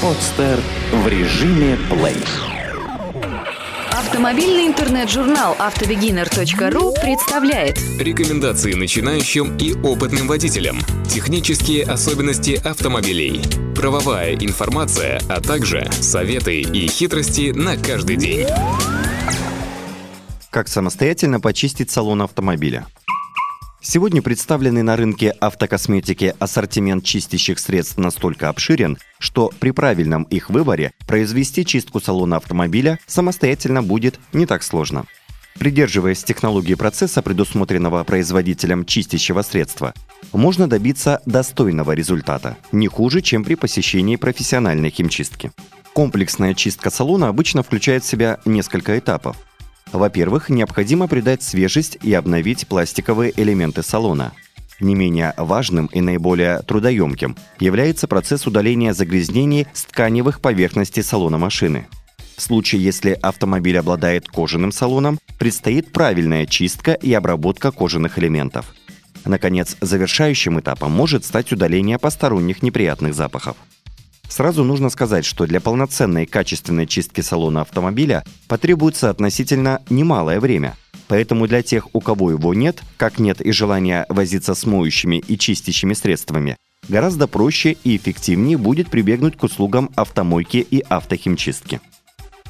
Подстер в режиме плей. Автомобильный интернет-журнал автобегинер.ру представляет Рекомендации начинающим и опытным водителям. Технические особенности автомобилей. Правовая информация, а также советы и хитрости на каждый день. Как самостоятельно почистить салон автомобиля. Сегодня представленный на рынке автокосметики ассортимент чистящих средств настолько обширен, что при правильном их выборе произвести чистку салона автомобиля самостоятельно будет не так сложно. Придерживаясь технологии процесса, предусмотренного производителем чистящего средства, можно добиться достойного результата, не хуже, чем при посещении профессиональной химчистки. Комплексная чистка салона обычно включает в себя несколько этапов. Во-первых, необходимо придать свежесть и обновить пластиковые элементы салона. Не менее важным и наиболее трудоемким является процесс удаления загрязнений с тканевых поверхностей салона машины. В случае, если автомобиль обладает кожаным салоном, предстоит правильная чистка и обработка кожаных элементов. Наконец, завершающим этапом может стать удаление посторонних неприятных запахов. Сразу нужно сказать, что для полноценной качественной чистки салона автомобиля потребуется относительно немалое время. Поэтому для тех, у кого его нет, как нет и желания возиться с моющими и чистящими средствами, гораздо проще и эффективнее будет прибегнуть к услугам автомойки и автохимчистки.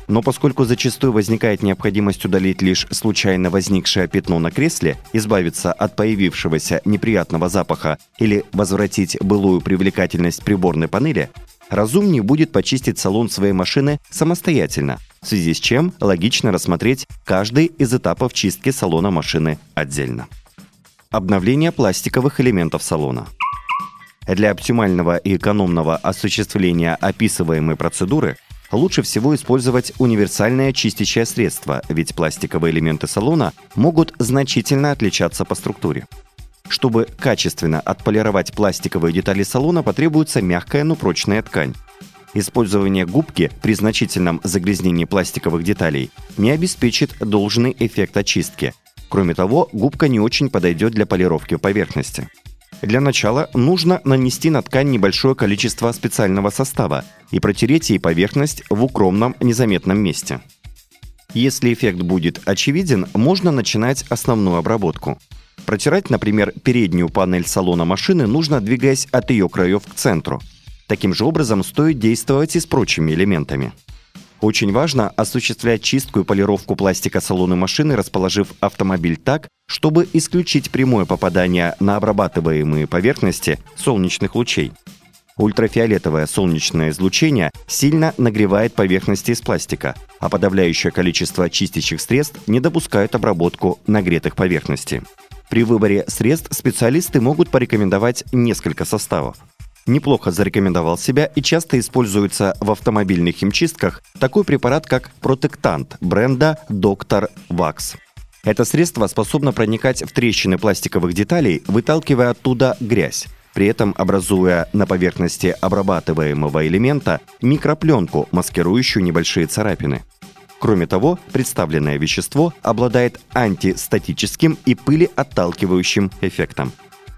Но поскольку зачастую возникает необходимость удалить лишь случайно возникшее пятно на кресле, избавиться от появившегося неприятного запаха или возвратить былую привлекательность приборной панели, разумнее будет почистить салон своей машины самостоятельно, в связи с чем логично рассмотреть каждый из этапов чистки салона машины отдельно. Обновление пластиковых элементов салона. Для оптимального и экономного осуществления описываемой процедуры лучше всего использовать универсальное чистящее средство, ведь пластиковые элементы салона могут значительно отличаться по структуре. Чтобы качественно отполировать пластиковые детали салона, потребуется мягкая, но прочная ткань. Использование губки при значительном загрязнении пластиковых деталей не обеспечит должный эффект очистки. Кроме того, губка не очень подойдет для полировки поверхности. Для начала нужно нанести на ткань небольшое количество специального состава и протереть ей поверхность в укромном незаметном месте. Если эффект будет очевиден, можно начинать основную обработку. Протирать, например, переднюю панель салона машины нужно, двигаясь от ее краев к центру. Таким же образом стоит действовать и с прочими элементами. Очень важно осуществлять чистку и полировку пластика салона машины, расположив автомобиль так, чтобы исключить прямое попадание на обрабатываемые поверхности солнечных лучей. Ультрафиолетовое солнечное излучение сильно нагревает поверхности из пластика, а подавляющее количество чистящих средств не допускает обработку нагретых поверхностей. При выборе средств специалисты могут порекомендовать несколько составов. Неплохо зарекомендовал себя и часто используется в автомобильных химчистках такой препарат, как протектант бренда Dr. Wax. Это средство способно проникать в трещины пластиковых деталей, выталкивая оттуда грязь, при этом образуя на поверхности обрабатываемого элемента микропленку, маскирующую небольшие царапины. Кроме того, представленное вещество обладает антистатическим и пылеотталкивающим эффектом.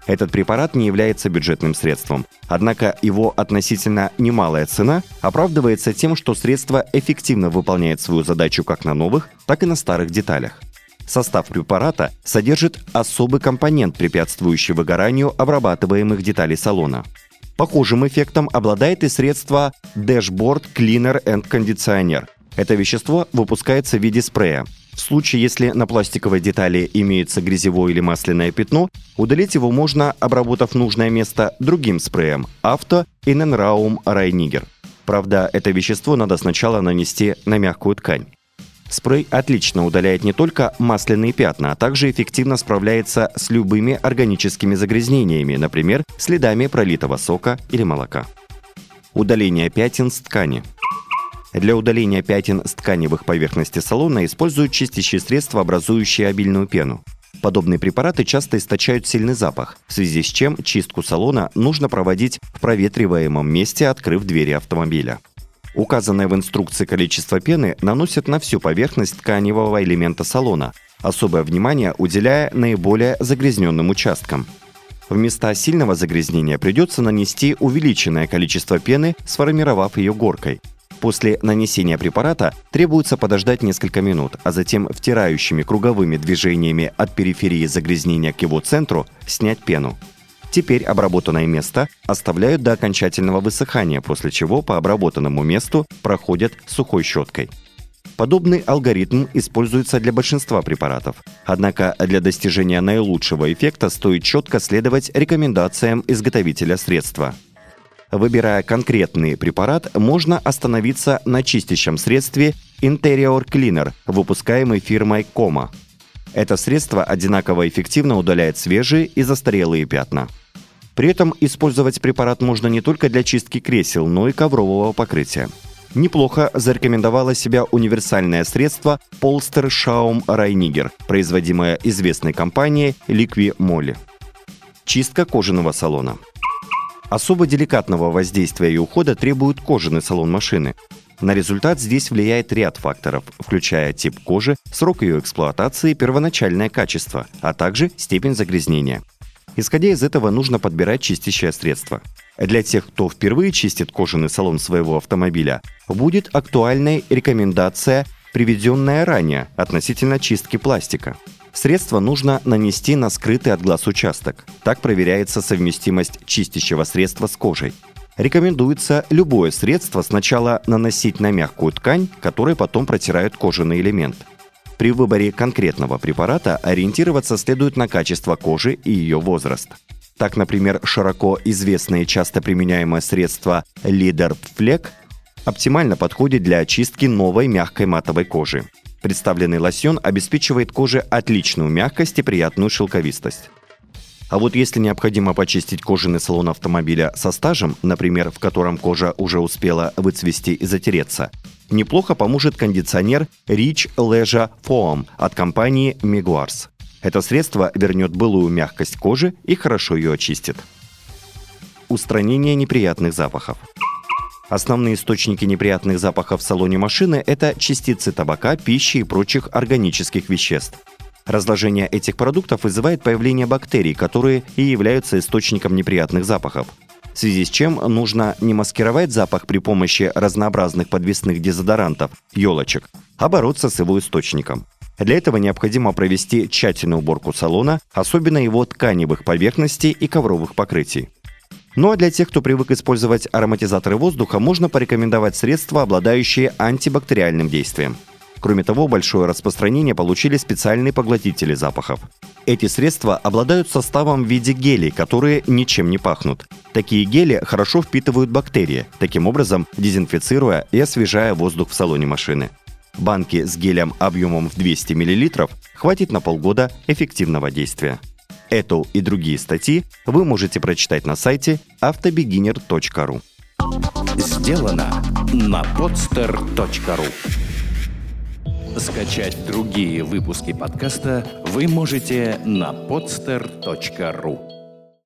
Этот препарат не является бюджетным средством, однако его относительно немалая цена оправдывается тем, что средство эффективно выполняет свою задачу как на новых, так и на старых деталях. Состав препарата содержит особый компонент, препятствующий выгоранию обрабатываемых деталей салона. Похожим эффектом обладает и средство Dashboard Cleaner and Conditioner – это вещество выпускается в виде спрея. В случае, если на пластиковой детали имеется грязевое или масляное пятно, удалить его можно, обработав нужное место другим спреем Авто Иненраум Райнигер. Правда, это вещество надо сначала нанести на мягкую ткань. Спрей отлично удаляет не только масляные пятна, а также эффективно справляется с любыми органическими загрязнениями, например, следами пролитого сока или молока. Удаление пятен с ткани – для удаления пятен с тканевых поверхностей салона используют чистящие средства, образующие обильную пену. Подобные препараты часто источают сильный запах, в связи с чем чистку салона нужно проводить в проветриваемом месте, открыв двери автомобиля. Указанное в инструкции количество пены наносят на всю поверхность тканевого элемента салона, особое внимание уделяя наиболее загрязненным участкам. В места сильного загрязнения придется нанести увеличенное количество пены, сформировав ее горкой. После нанесения препарата требуется подождать несколько минут, а затем втирающими круговыми движениями от периферии загрязнения к его центру снять пену. Теперь обработанное место оставляют до окончательного высыхания, после чего по обработанному месту проходят сухой щеткой. Подобный алгоритм используется для большинства препаратов. Однако для достижения наилучшего эффекта стоит четко следовать рекомендациям изготовителя средства – Выбирая конкретный препарат, можно остановиться на чистящем средстве Interior Cleaner, выпускаемой фирмой Coma. Это средство одинаково эффективно удаляет свежие и застарелые пятна. При этом использовать препарат можно не только для чистки кресел, но и коврового покрытия. Неплохо зарекомендовало себя универсальное средство Polster Schaum Reiniger, производимое известной компанией Liqui Moly. Чистка кожаного салона – Особо деликатного воздействия и ухода требует кожаный салон машины. На результат здесь влияет ряд факторов, включая тип кожи, срок ее эксплуатации, первоначальное качество, а также степень загрязнения. Исходя из этого, нужно подбирать чистящее средство. Для тех, кто впервые чистит кожаный салон своего автомобиля, будет актуальной рекомендация, приведенная ранее относительно чистки пластика. Средство нужно нанести на скрытый от глаз участок. Так проверяется совместимость чистящего средства с кожей. Рекомендуется любое средство сначала наносить на мягкую ткань, которой потом протирают кожаный элемент. При выборе конкретного препарата ориентироваться следует на качество кожи и ее возраст. Так, например, широко известное и часто применяемое средство Leader Fleck оптимально подходит для очистки новой мягкой матовой кожи. Представленный лосьон обеспечивает коже отличную мягкость и приятную шелковистость. А вот если необходимо почистить кожаный салон автомобиля со стажем, например, в котором кожа уже успела выцвести и затереться, неплохо поможет кондиционер Rich Leisure Foam от компании Meguars. Это средство вернет былую мягкость кожи и хорошо ее очистит. Устранение неприятных запахов – Основные источники неприятных запахов в салоне машины – это частицы табака, пищи и прочих органических веществ. Разложение этих продуктов вызывает появление бактерий, которые и являются источником неприятных запахов. В связи с чем нужно не маскировать запах при помощи разнообразных подвесных дезодорантов, елочек, а бороться с его источником. Для этого необходимо провести тщательную уборку салона, особенно его тканевых поверхностей и ковровых покрытий. Ну а для тех, кто привык использовать ароматизаторы воздуха, можно порекомендовать средства, обладающие антибактериальным действием. Кроме того, большое распространение получили специальные поглотители запахов. Эти средства обладают составом в виде гелей, которые ничем не пахнут. Такие гели хорошо впитывают бактерии, таким образом дезинфицируя и освежая воздух в салоне машины. Банки с гелем объемом в 200 мл хватит на полгода эффективного действия. Эту и другие статьи вы можете прочитать на сайте автобегинер.ру. Сделано на podster.ru Скачать другие выпуски подкаста вы можете на podster.ru